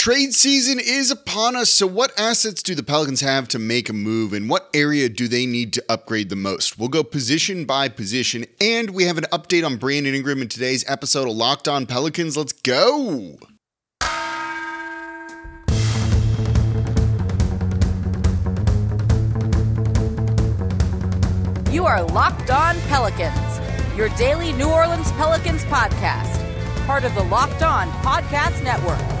Trade season is upon us, so what assets do the Pelicans have to make a move, and what area do they need to upgrade the most? We'll go position by position, and we have an update on Brandon Ingram in today's episode of Locked On Pelicans. Let's go! You are Locked On Pelicans, your daily New Orleans Pelicans podcast, part of the Locked On Podcast Network.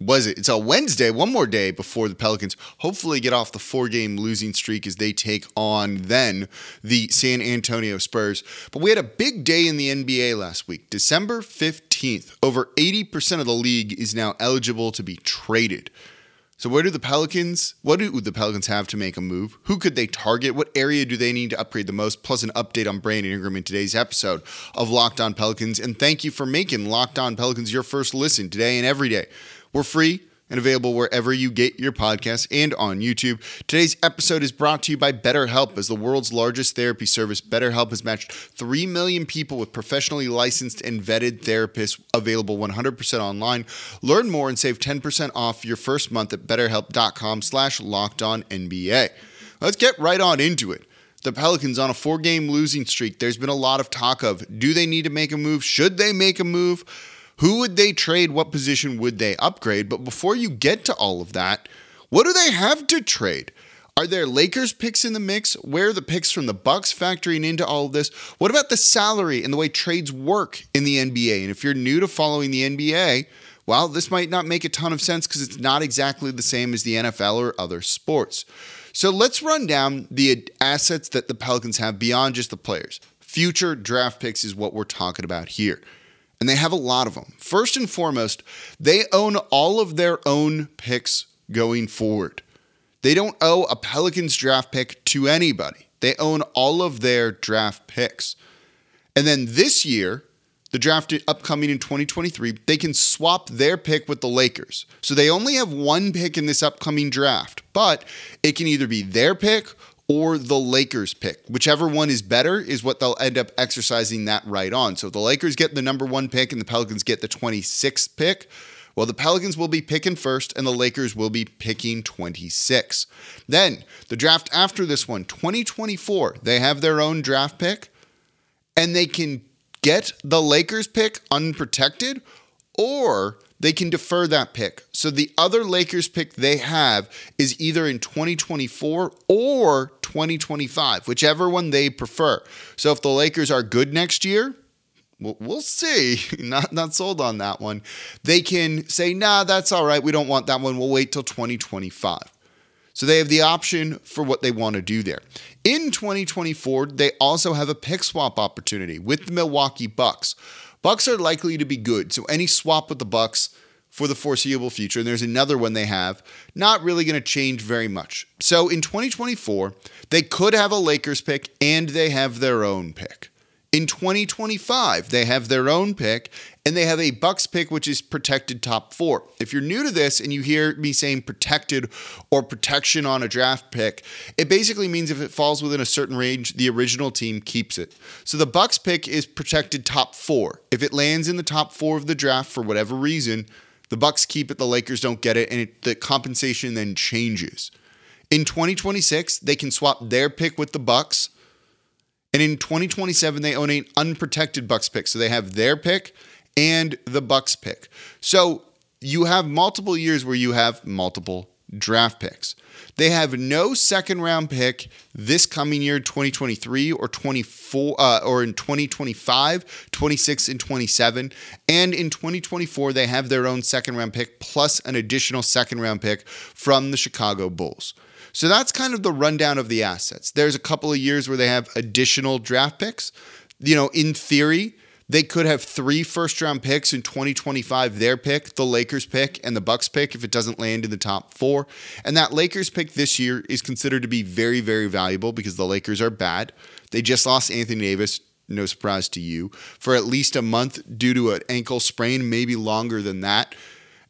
was it? It's a Wednesday, one more day before the Pelicans hopefully get off the four game losing streak as they take on then the San Antonio Spurs. But we had a big day in the NBA last week, December 15th. Over 80% of the league is now eligible to be traded. So where do the Pelicans, what do the Pelicans have to make a move? Who could they target? What area do they need to upgrade the most? Plus an update on Brandon Ingram in today's episode of Locked On Pelicans. And thank you for making Locked On Pelicans your first listen today and every day. We're free and available wherever you get your podcasts and on YouTube. Today's episode is brought to you by BetterHelp. As the world's largest therapy service, BetterHelp has matched 3 million people with professionally licensed and vetted therapists available 100% online. Learn more and save 10% off your first month at betterhelp.com slash NBA. Let's get right on into it. The Pelicans on a four game losing streak. There's been a lot of talk of do they need to make a move? Should they make a move? Who would they trade? What position would they upgrade? But before you get to all of that, what do they have to trade? Are there Lakers picks in the mix? Where are the picks from the Bucks factoring into all of this? What about the salary and the way trades work in the NBA? And if you're new to following the NBA, well, this might not make a ton of sense because it's not exactly the same as the NFL or other sports. So let's run down the assets that the Pelicans have beyond just the players. Future draft picks is what we're talking about here and they have a lot of them. First and foremost, they own all of their own picks going forward. They don't owe a Pelicans draft pick to anybody. They own all of their draft picks. And then this year, the draft upcoming in 2023, they can swap their pick with the Lakers. So they only have one pick in this upcoming draft, but it can either be their pick or the Lakers pick. Whichever one is better is what they'll end up exercising that right on. So the Lakers get the number one pick and the Pelicans get the 26th pick. Well, the Pelicans will be picking first and the Lakers will be picking 26. Then the draft after this one, 2024, they have their own draft pick and they can get the Lakers pick unprotected or they can defer that pick. So the other Lakers pick they have is either in 2024 or 2025, whichever one they prefer. So if the Lakers are good next year, we'll, see. not not sold on that one. They can say, "Nah, that's all right. We don't want that one. We'll wait till 2025." So they have the option for what they want to do there. In 2024, they also have a pick swap opportunity with the Milwaukee Bucks. Bucks are likely to be good, so any swap with the Bucks for the foreseeable future, and there's another one they have, not really going to change very much. So in 2024, they could have a Lakers pick and they have their own pick. In 2025, they have their own pick and they have a Bucks pick which is protected top 4. If you're new to this and you hear me saying protected or protection on a draft pick, it basically means if it falls within a certain range, the original team keeps it. So the Bucks pick is protected top 4. If it lands in the top 4 of the draft for whatever reason, the Bucks keep it, the Lakers don't get it and it, the compensation then changes. In 2026, they can swap their pick with the Bucks and in 2027, they own an unprotected Bucks pick. So they have their pick and the Bucks pick. So you have multiple years where you have multiple draft picks. They have no second round pick this coming year, 2023 or 24, uh, or in 2025, 26, and 27. And in 2024, they have their own second round pick plus an additional second round pick from the Chicago Bulls. So that's kind of the rundown of the assets. There's a couple of years where they have additional draft picks. You know, in theory, they could have three first round picks in 2025, their pick, the Lakers pick, and the Bucks pick if it doesn't land in the top four. And that Lakers pick this year is considered to be very, very valuable because the Lakers are bad. They just lost Anthony Davis, no surprise to you, for at least a month due to an ankle sprain, maybe longer than that.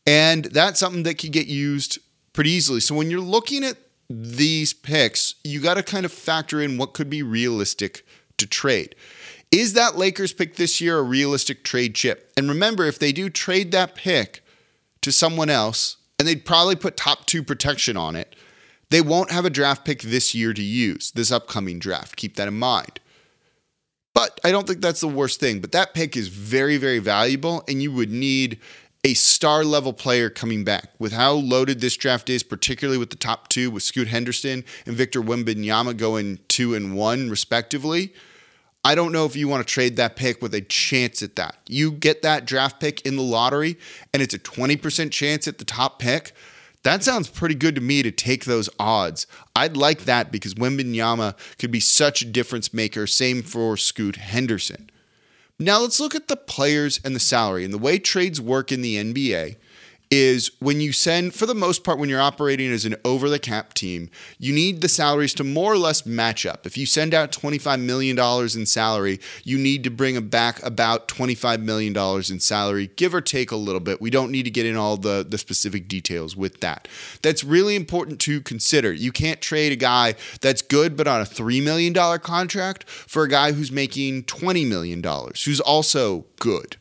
And that's something that could get used pretty easily. So when you're looking at these picks, you got to kind of factor in what could be realistic to trade. Is that Lakers pick this year a realistic trade chip? And remember, if they do trade that pick to someone else, and they'd probably put top two protection on it, they won't have a draft pick this year to use, this upcoming draft. Keep that in mind. But I don't think that's the worst thing. But that pick is very, very valuable, and you would need a star level player coming back. With how loaded this draft is, particularly with the top two, with Scoot Henderson and Victor Wembanyama going two and one respectively. I don't know if you want to trade that pick with a chance at that. You get that draft pick in the lottery and it's a 20% chance at the top pick. That sounds pretty good to me to take those odds. I'd like that because Wembanyama could be such a difference maker. Same for Scoot Henderson. Now let's look at the players and the salary. And the way trades work in the NBA is when you send, for the most part, when you're operating as an over the cap team, you need the salaries to more or less match up. If you send out $25 million in salary, you need to bring back about $25 million in salary, give or take a little bit. We don't need to get in all the, the specific details with that. That's really important to consider. You can't trade a guy that's good but on a $3 million contract for a guy who's making $20 million, who's also good.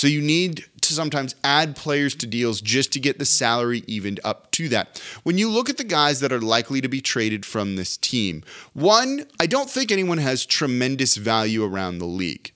So you need to sometimes add players to deals just to get the salary evened up to that. When you look at the guys that are likely to be traded from this team, one, I don't think anyone has tremendous value around the league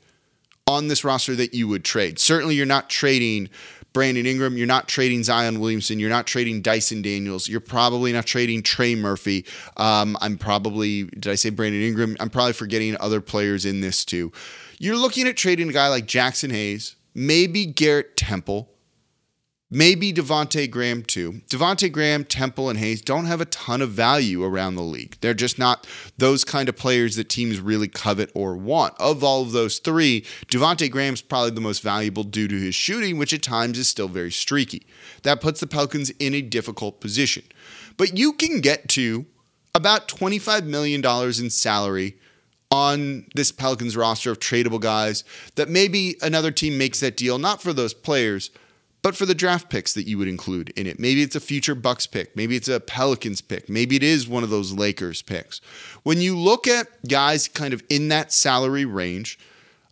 on this roster that you would trade. Certainly, you're not trading Brandon Ingram, you're not trading Zion Williamson, you're not trading Dyson Daniels, you're probably not trading Trey Murphy. Um, I'm probably, did I say Brandon Ingram? I'm probably forgetting other players in this too. You're looking at trading a guy like Jaxson Hayes, maybe Garrett Temple, maybe Devonte Graham too. Devonte Graham, Temple, and Hayes don't have a ton of value around the league. They're just not those kind of players that teams really covet or want. Of all of those three, Devonte Graham's probably the most valuable due to his shooting, which at times is still very streaky. That puts the Pelicans in a difficult position. But you can get to about $25 million in salary on this Pelicans roster of tradable guys that maybe another team makes that deal, not for those players, but for the draft picks that you would include in it. Maybe it's a future Bucks pick. Maybe it's a Pelicans pick. Maybe it is one of those Lakers picks. When you look at guys kind of in that salary range,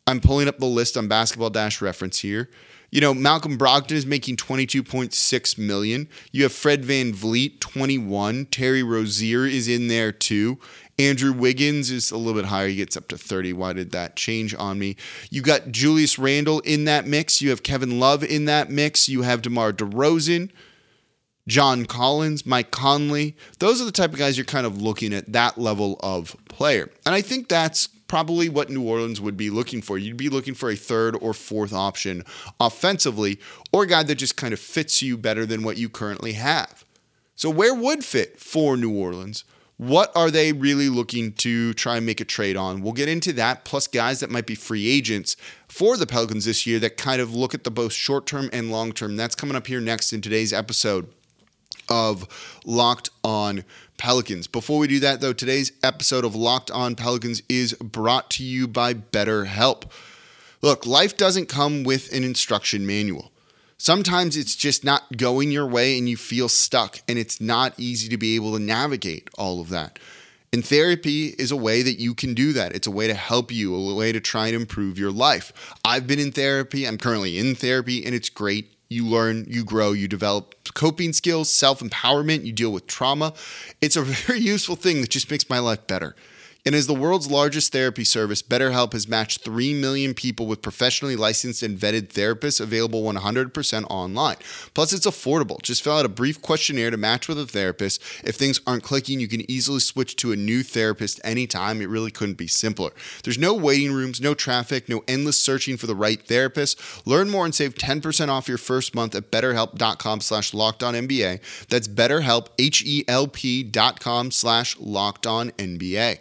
I'm pulling up the list on basketball dash reference here. You know, Malcolm Brogdon is making 22.6 million. You have Fred Van VanVleet, 21. Terry Rozier is in there too. Andrew Wiggins is a little bit higher. He gets up to 30. Why did that change on me? You got Julius Randle in that mix. You have Kevin Love in that mix. You have DeMar DeRozan, John Collins, Mike Conley. Those are the type of guys you're kind of looking at that level of player. And I think that's probably what New Orleans would be looking for. You'd be looking for a third or fourth option offensively, or a guy that just kind of fits you better than what you currently have. So, where would fit for New Orleans? What are they really looking to try and make a trade on? We'll get into that, plus guys that might be free agents for the Pelicans this year that kind of look at the both short term and long term. That's coming up here next in today's episode of Locked On Pelicans. Before we do that, though, today's episode of Locked On Pelicans is brought to you by BetterHelp. Look, life doesn't come with an instruction manual. Sometimes it's just not going your way and you feel stuck, and it's not easy to be able to navigate all of that. And therapy is a way that you can do that. It's a way to help you, a way to try and improve your life. I've been in therapy, I'm currently in therapy, and it's great. You learn, you grow, you develop coping skills, self empowerment, you deal with trauma. It's a very useful thing that just makes my life better. And as the world's largest therapy service, BetterHelp has matched 3 million people with professionally licensed and vetted therapists available 100% online. Plus, it's affordable. Just fill out a brief questionnaire to match with a therapist. If things aren't clicking, you can easily switch to a new therapist anytime. It really couldn't be simpler. There's no waiting rooms, no traffic, no endless searching for the right therapist. Learn more and save 10% off your first month at betterhelp.com slash lockedonnba. That's betterhelp, H-E-L-P dot com slash lockedonnba.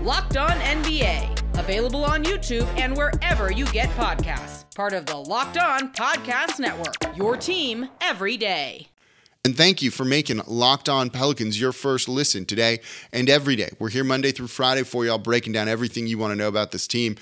Locked On NBA, available on YouTube and wherever you get podcasts. Part of the Locked On Podcast Network. Your team every day. And thank you for making Locked On Pelicans your first listen today and every day. We're here Monday through Friday for y'all, breaking down everything you want to know about this team.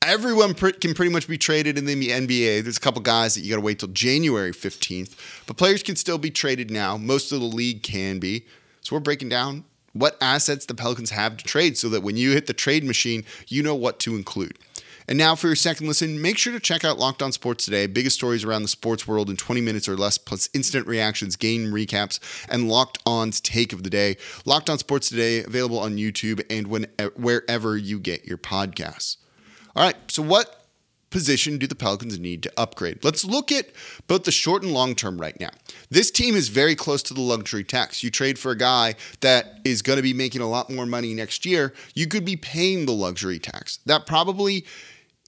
Everyone pr- can pretty much be traded in the NBA. There's a couple guys that you got to wait till January 15th, but players can still be traded now. Most of the league can be. So we're breaking down what assets the Pelicans have to trade so that when you hit the trade machine, you know what to include. And now for your second listen, make sure to check out Locked On Sports Today. Biggest stories around the sports world in 20 minutes or less, plus instant reactions, game recaps, and Locked On's take of the day. Locked On Sports Today, available on YouTube and when, wherever you get your podcasts. All right, so what position do the Pelicans need to upgrade? Let's look at both the short and long term right now. This team is very close to the luxury tax. You trade for a guy that is going to be making a lot more money next year, you could be paying the luxury tax. That probably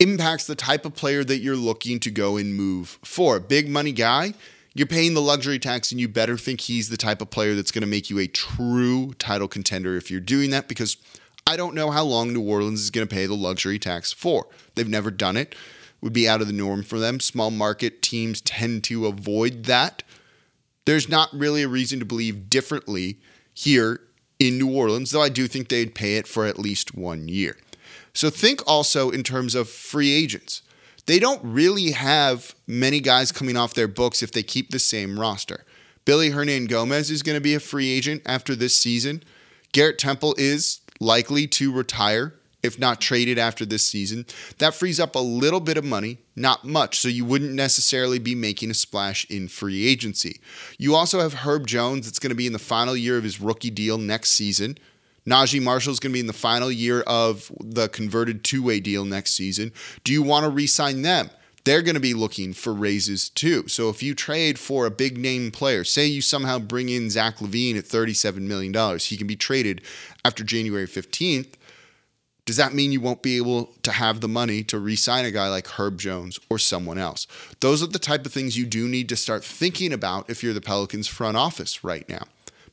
impacts the type of player that you're looking to go and move for. Big money guy, you're paying the luxury tax, and you better think he's the type of player that's going to make you a true title contender if you're doing that because I don't know how long New Orleans is going to pay the luxury tax for. They've never done it. Would be out of the norm for them. Small market teams tend to avoid that. There's not really a reason to believe differently here in New Orleans, though I do think they'd pay it for at least one year. So think also in terms of free agents. They don't really have many guys coming off their books if they keep the same roster. Willy Hernangomez is going to be a free agent after this season. Garrett Temple is likely to retire if not traded after this season. That frees up a little bit of money, not much, so you wouldn't necessarily be making a splash in free agency. You also have Herb Jones that's going to be in the final year of his rookie deal next season. Naji Marshall is going to be in the final year of the converted two way deal next season. Do you want to re sign them? They're going to be looking for raises too. So if you trade for a big name player, say you somehow bring in Zach LaVine at $37 million, he can be traded after January 15th. Does that mean you won't be able to have the money to re sign a guy like Herb Jones or someone else? Those are the type of things you do need to start thinking about if you're the Pelicans front office right now.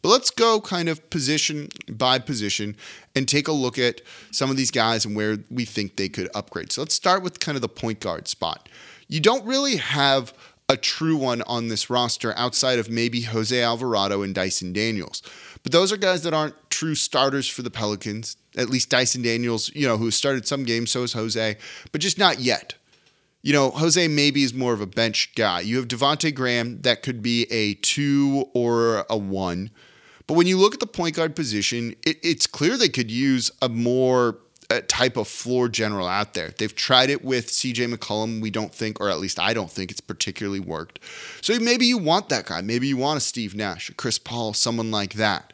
But let's go kind of position by position and take a look at some of these guys and where we think they could upgrade. So let's start with kind of the point guard spot. You don't really have a true one on this roster outside of maybe Jose Alvarado and Dyson Daniels. But those are guys that aren't true starters for the Pelicans. At least Dyson Daniels, you know, who started some games, so is Jose, but just not yet. You know, Jose maybe is more of a bench guy. You have Devonte Graham that could be a two or a one. But when you look at the point guard position, it, it's clear they could use a more type of floor general out there. They've tried it with CJ McCollum. We don't think, or at least I don't think it's particularly worked. So maybe you want that guy. Maybe you want a Steve Nash, a Chris Paul, someone like that.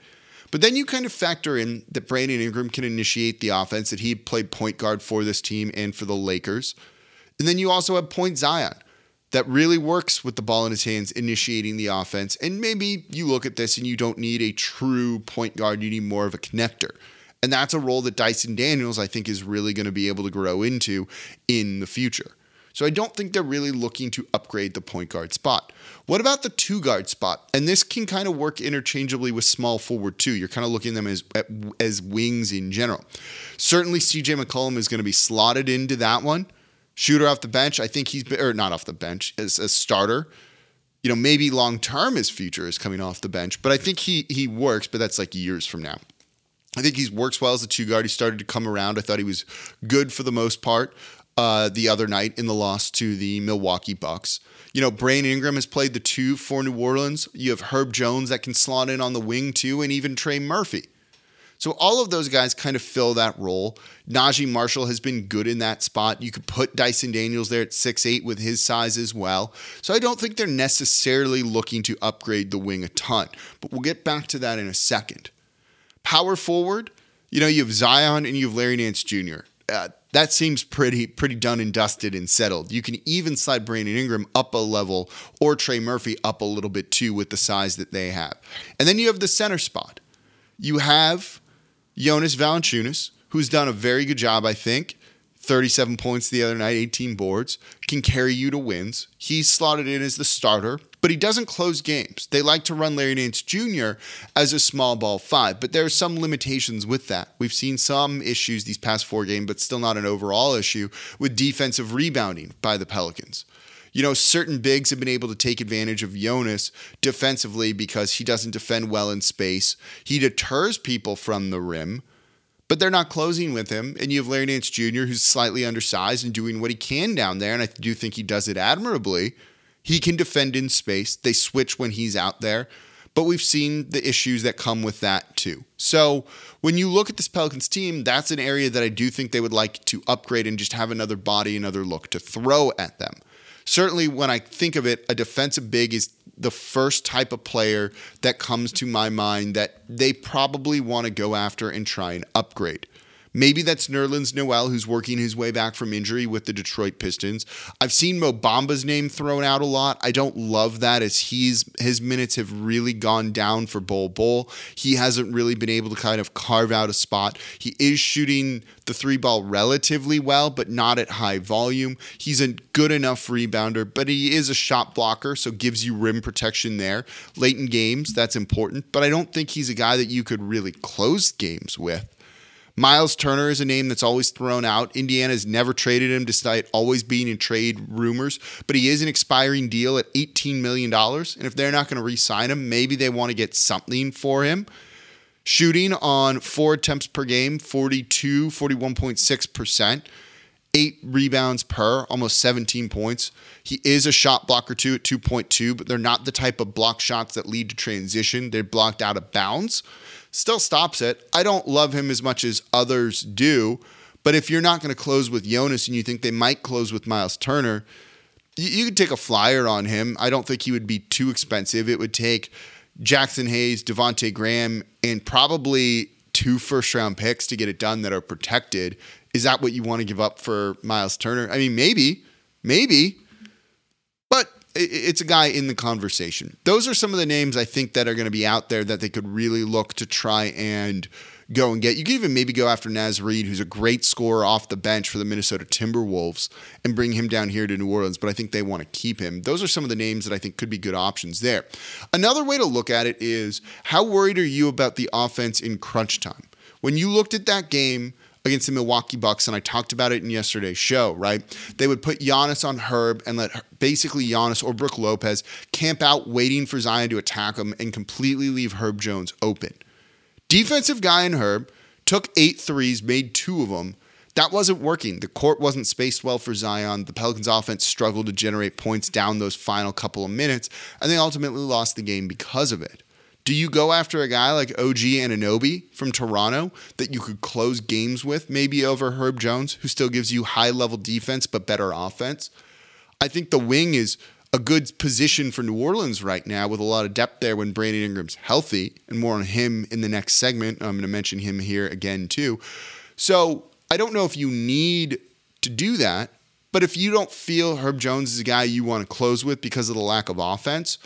But then you kind of factor in that Brandon Ingram can initiate the offense, that he played point guard for this team and for the Lakers. And then you also have Point Zion that really works with the ball in his hands, initiating the offense. And maybe you look at this and you don't need a true point guard, you need more of a connector. And that's a role that Dyson Daniels, I think, is really going to be able to grow into in the future. So I don't think they're really looking to upgrade the point guard spot. What about the two guard spot? And this can kind of work interchangeably with small forward too. You're kind of looking at them as as wings in general. Certainly, CJ McCollum is going to be slotted into that one. Shooter off the bench, I think he's or not off the bench as a starter. You know, maybe long term his future is coming off the bench, but I think he he works. But that's like years from now. I think he works well as a two guard. He started to come around. I thought he was good for the most part uh, the other night in the loss to the Milwaukee Bucks. You know, Brandon Ingram has played the two for New Orleans. You have Herb Jones that can slot in on the wing too, and even Trey Murphy. So all of those guys kind of fill that role. Naji Marshall has been good in that spot. You could put Dyson Daniels there at six eight with his size as well. So I don't think they're necessarily looking to upgrade the wing a ton. But we'll get back to that in a second. Power forward, you know, you have Zion and you have Larry Nance Jr. Uh, that seems pretty pretty done and dusted and settled. You can even slide Brandon Ingram up a level or Trey Murphy up a little bit too with the size that they have. And then you have the center spot. You have Jonas Valanciunas, who's done a very good job, I think. 37 points the other night, 18 boards, can carry you to wins. He's slotted in as the starter but he doesn't close games. They like to run Larry Nance Jr. as a small ball five, but there are some limitations with that. We've seen some issues these past four games, but still not an overall issue with defensive rebounding by the Pelicans. You know, certain bigs have been able to take advantage of Jonas defensively because he doesn't defend well in space. He deters people from the rim, but they're not closing with him. And you have Larry Nance Jr., who's slightly undersized and doing what he can down there. And I do think he does it admirably. He can defend in space. They switch when he's out there. But we've seen the issues that come with that too. So when you look at this Pelicans team, that's an area that I do think they would like to upgrade and just have another body, another look to throw at them. Certainly, when I think of it, a defensive big is the first type of player that comes to my mind that they probably want to go after and try and upgrade. Maybe that's Nerlens Noel, who's working his way back from injury with the Detroit Pistons. I've seen Mo Bamba's name thrown out a lot. I don't love that as he's his minutes have really gone down for Bol Bol. He hasn't really been able to kind of carve out a spot. He is shooting the three ball relatively well, but not at high volume. He's a good enough rebounder, but he is a shot blocker, so gives you rim protection there. Late in games, that's important, but I don't think he's a guy that you could really close games with. Miles Turner is a name that's always thrown out. Indiana's never traded him despite always being in trade rumors, but he is an expiring deal at $18 million. And if they're not going to re sign him, maybe they want to get something for him. Shooting on four attempts per game, 42, 41.6%. Eight rebounds per, almost 17 points. He is a shot blocker too at 2.2, but they're not the type of block shots that lead to transition. They're blocked out of bounds still stops it. I don't love him as much as others do, but if you're not going to close with Jonas and you think they might close with Miles Turner, you, you could take a flyer on him. I don't think he would be too expensive. It would take Jaxson Hayes, Devonte Graham, and probably two first round picks to get it done that are protected. Is that what you want to give up for Miles Turner? I mean, maybe, maybe but it's a guy in the conversation. Those are some of the names I think that are going to be out there that they could really look to try and go and get. You could even maybe go after Naz Reid, who's a great scorer off the bench for the Minnesota Timberwolves, and bring him down here to New Orleans, but I think they want to keep him. Those are some of the names that I think could be good options there. Another way to look at it is how worried are you about the offense in crunch time? When you looked at that game, against the Milwaukee Bucks, and I talked about it in yesterday's show, right? They would put Giannis on Herb and let basically Giannis or Brook Lopez camp out waiting for Zion to attack him and completely leave Herb Jones open. Defensive guy in Herb took eight threes, made two of them. That wasn't working. The court wasn't spaced well for Zion. The Pelicans offense struggled to generate points down those final couple of minutes, and they ultimately lost the game because of it. Do you go after a guy like OG Anunoby from Toronto that you could close games with, maybe over Herb Jones, who still gives you high level defense but better offense? I think the wing is a good position for New Orleans right now with a lot of depth there when Brandon Ingram's healthy, and more on him in the next segment. I'm going to mention him here again, too. So I don't know if you need to do that, but if you don't feel Herb Jones is a guy you want to close with because of the lack of offense,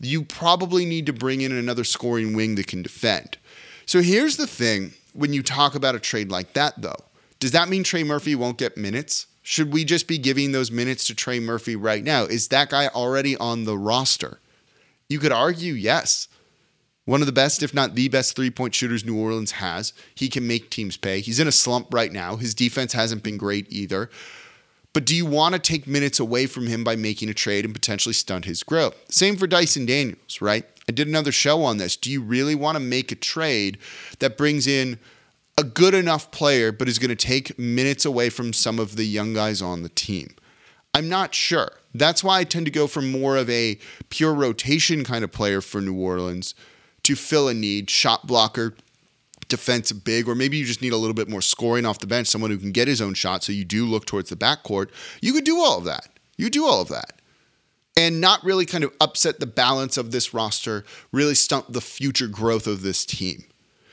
you probably need to bring in another scoring wing that can defend. So here's the thing when you talk about a trade like that, though. Does that mean Trey Murphy won't get minutes? Should we just be giving those minutes to Trey Murphy right now? Is that guy already on the roster? You could argue yes. One of the best, if not the best, three point shooters New Orleans has. He can make teams pay. He's in a slump right now. His defense hasn't been great either. But do you want to take minutes away from him by making a trade and potentially stunt his growth? Same for Dyson Daniels, right? I did another show on this. Do you really want to make a trade that brings in a good enough player, but is going to take minutes away from some of the young guys on the team? I'm not sure. That's why I tend to go for more of a pure rotation kind of player for New Orleans to fill a need, shot blocker, defensive big, or maybe you just need a little bit more scoring off the bench, someone who can get his own shot. So you do look towards the backcourt. You could do all of that. You do all of that. And not really kind of upset the balance of this roster, really stump the future growth of this team.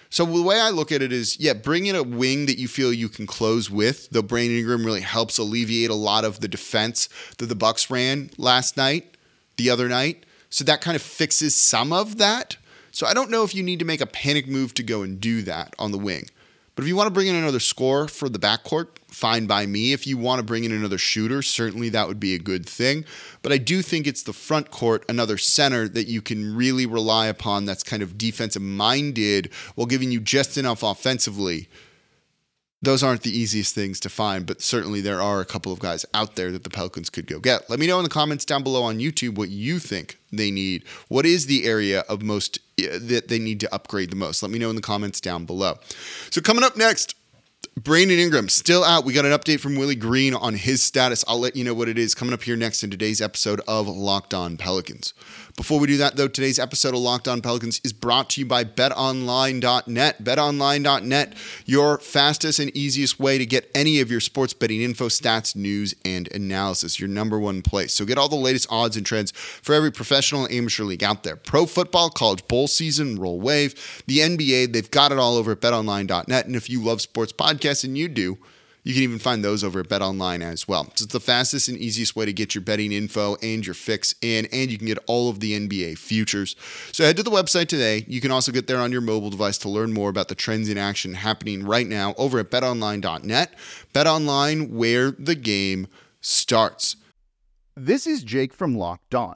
So the way I look at it is, yeah, bring in a wing that you feel you can close with. Though Brandon Ingram really helps alleviate a lot of the defense that the Bucks ran last night, the other night. So that kind of fixes some of that. So I don't know if you need to make a panic move to go and do that on the wing. But if you want to bring in another score for the backcourt, fine by me. If you want to bring in another shooter, certainly that would be a good thing. But I do think it's the front court, another center that you can really rely upon that's kind of defensive minded while giving you just enough offensively those aren't the easiest things to find, but certainly there are a couple of guys out there that the Pelicans could go get. Let me know in the comments down below on YouTube what you think they need. What is the area of most uh, that they need to upgrade the most? Let me know in the comments down below. So coming up next, Brandon Ingram still out. We got an update from Willie Green on his status. I'll let you know what it is coming up here next in today's episode of Locked On Pelicans. Before we do that, though, today's episode of Locked On Pelicans is brought to you by betonline.net. Betonline.net, your fastest and easiest way to get any of your sports betting info, stats, news, and analysis. Your number one place. So get all the latest odds and trends for every professional and amateur league out there. Pro football, college bowl season, roll wave, the NBA, they've got it all over at betonline.net. And if you love sports podcasts, and you do, you can even find those over at Bet Online as well. So it's the fastest and easiest way to get your betting info and your fix in, and you can get all of the NBA futures. So head to the website today. You can also get there on your mobile device to learn more about the trends in action happening right now over at betonline.net. Bet Online, where the game starts. This is Jake from Locked On.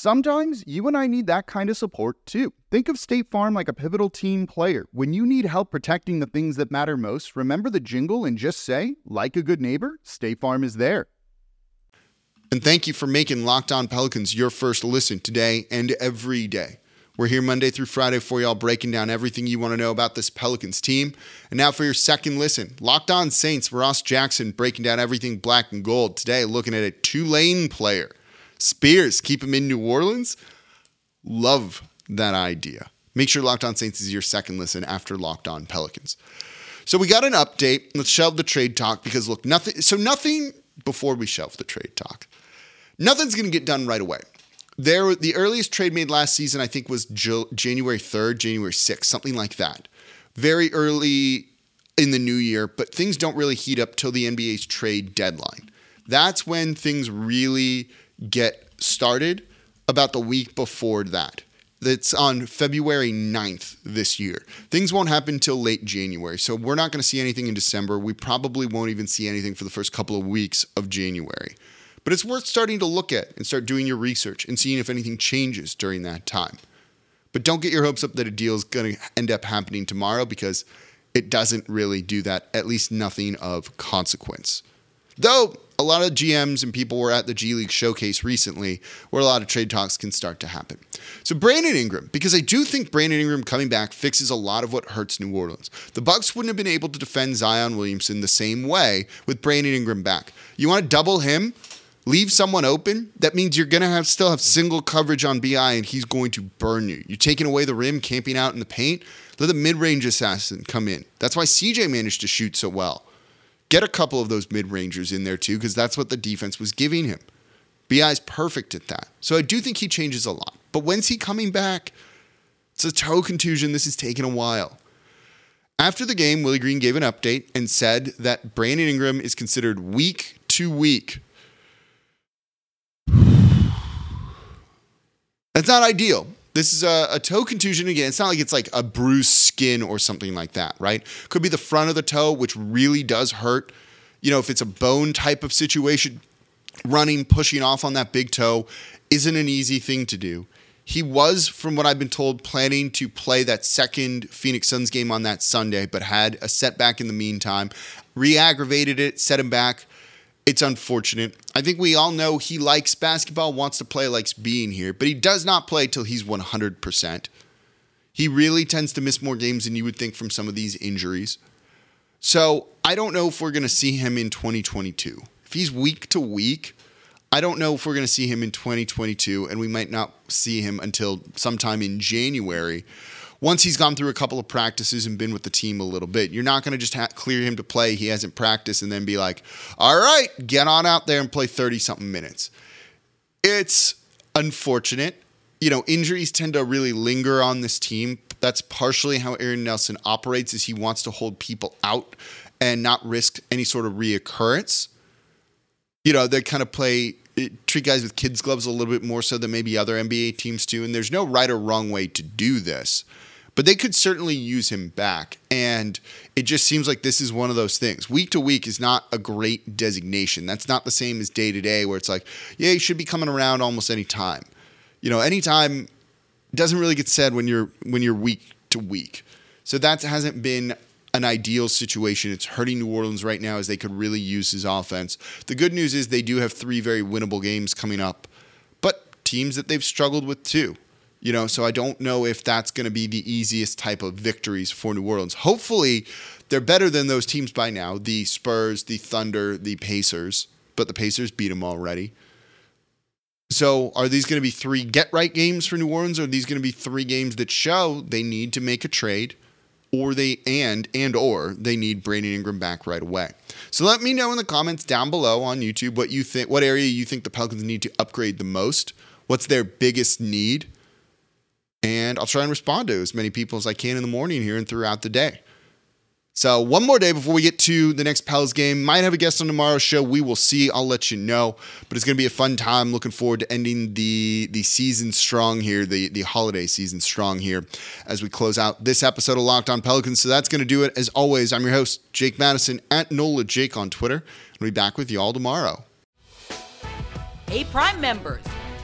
Sometimes you and I need that kind of support too. Think of State Farm like a pivotal team player. When you need help protecting the things that matter most, remember the jingle and just say, like a good neighbor, State Farm is there. And thank you for making Locked On Pelicans your first listen today and every day. We're here Monday through Friday for y'all, breaking down everything you want to know about this Pelicans team. And now for your second listen, Locked On Saints, Ross Jackson breaking down everything black and gold. Today, looking at a two lane player Spears, keep him in New Orleans. Love that idea. Make sure Locked On Saints is your second listen after Locked On Pelicans. So we got an update. Let's shelve the trade talk because look, nothing. So nothing before we shelve the trade talk. Nothing's going to get done right away. There, the earliest trade made last season, I think, was January 3rd, January 6th, something like that. Very early in the new year, but things don't really heat up till the NBA's trade deadline. That's when things really get started about the week before that. That's on February 9th this year. Things won't happen till late January. So we're not going to see anything in December. We probably won't even see anything for the first couple of weeks of January. But it's worth starting to look at and start doing your research and seeing if anything changes during that time. But don't get your hopes up that a deal is going to end up happening tomorrow because it doesn't really do that, at least nothing of consequence. Though a lot of GMs and people were at the G League showcase recently where a lot of trade talks can start to happen. So Brandon Ingram, because I do think Brandon Ingram coming back fixes a lot of what hurts New Orleans. The Bucks wouldn't have been able to defend Zion Williamson the same way with Brandon Ingram back. You want to double him? Leave someone open. That means you're gonna have still have single coverage on BI, and he's going to burn you. You're taking away the rim, camping out in the paint. Let the mid-range assassin come in. That's why CJ managed to shoot so well. Get a couple of those mid-rangers in there too, because that's what the defense was giving him. BI's perfect at that. So I do think he changes a lot. But when's he coming back? It's a toe contusion. This is taking a while. After the game, Willie Green gave an update and said that Brandon Ingram is considered week to week That's not ideal. This is a, a, toe contusion again. It's not like it's like a bruised skin or something like that, right? Could be the front of the toe, which really does hurt. You know, if it's a bone type of situation, running, pushing off on that big toe isn't an easy thing to do. He was, from what I've been told, planning to play that second Phoenix Suns game on that Sunday, but had a setback in the meantime, re aggravated it, set him back. It's unfortunate. I think we all know he likes basketball, wants to play, likes being here, but he does not play till he's 100%. He really tends to miss more games than you would think from some of these injuries. So I don't know if we're going to see him in 2022. If he's week to week, I don't know if we're going to see him in 2022, and we might not see him until sometime in January once he's gone through a couple of practices and been with the team a little bit. You're not going to just ha- clear him to play. He hasn't practiced and then be like, all right, get on out there and play 30 something minutes. It's unfortunate. You know, injuries tend to really linger on this team. That's partially how Aaron Nelson operates is he wants to hold people out and not risk any sort of reoccurrence. You know, they kind of play eh, treat guys with kids gloves a little bit more so than maybe other NBA teams do and there's no right or wrong way to do this but they could certainly use him back. And it just seems like this is one of those things. Week to week is not a great designation. That's not the same as day to day, where it's like, yeah, you should be coming around almost any time. You know, anytime doesn't really get said when you're when you're week to week. So that hasn't been an ideal situation. It's hurting New Orleans right now as they could really use his offense. The good news is they do have three very winnable games coming up, but teams that they've struggled with too. You know, so I don't know if that's going to be the easiest type of victories for New Orleans. Hopefully, they're better than those teams by now the Spurs, the Thunder, the Pacers, but the Pacers beat them already. So, are these going to be three get right games for New Orleans? Or are these going to be three games that show they need to make a trade? or they and and or they need Brandon Ingram back right away. So let me know in the comments down below on YouTube what you think what area you think the Pelicans need to upgrade the most. What's their biggest need? And I'll try and respond to as many people as I can in the morning here and throughout the day. So one more day before we get to the next Pels game. Might have a guest on tomorrow's show. We will see. I'll let you know. But it's going to be a fun time. Looking forward to ending the the season strong here, the the holiday season strong here, as we close out this episode of Locked On Pelicans. So that's going to do it. As always, I'm your host Jake Madison at Nola Jake on Twitter. I'll be back with you all tomorrow. Hey, Prime members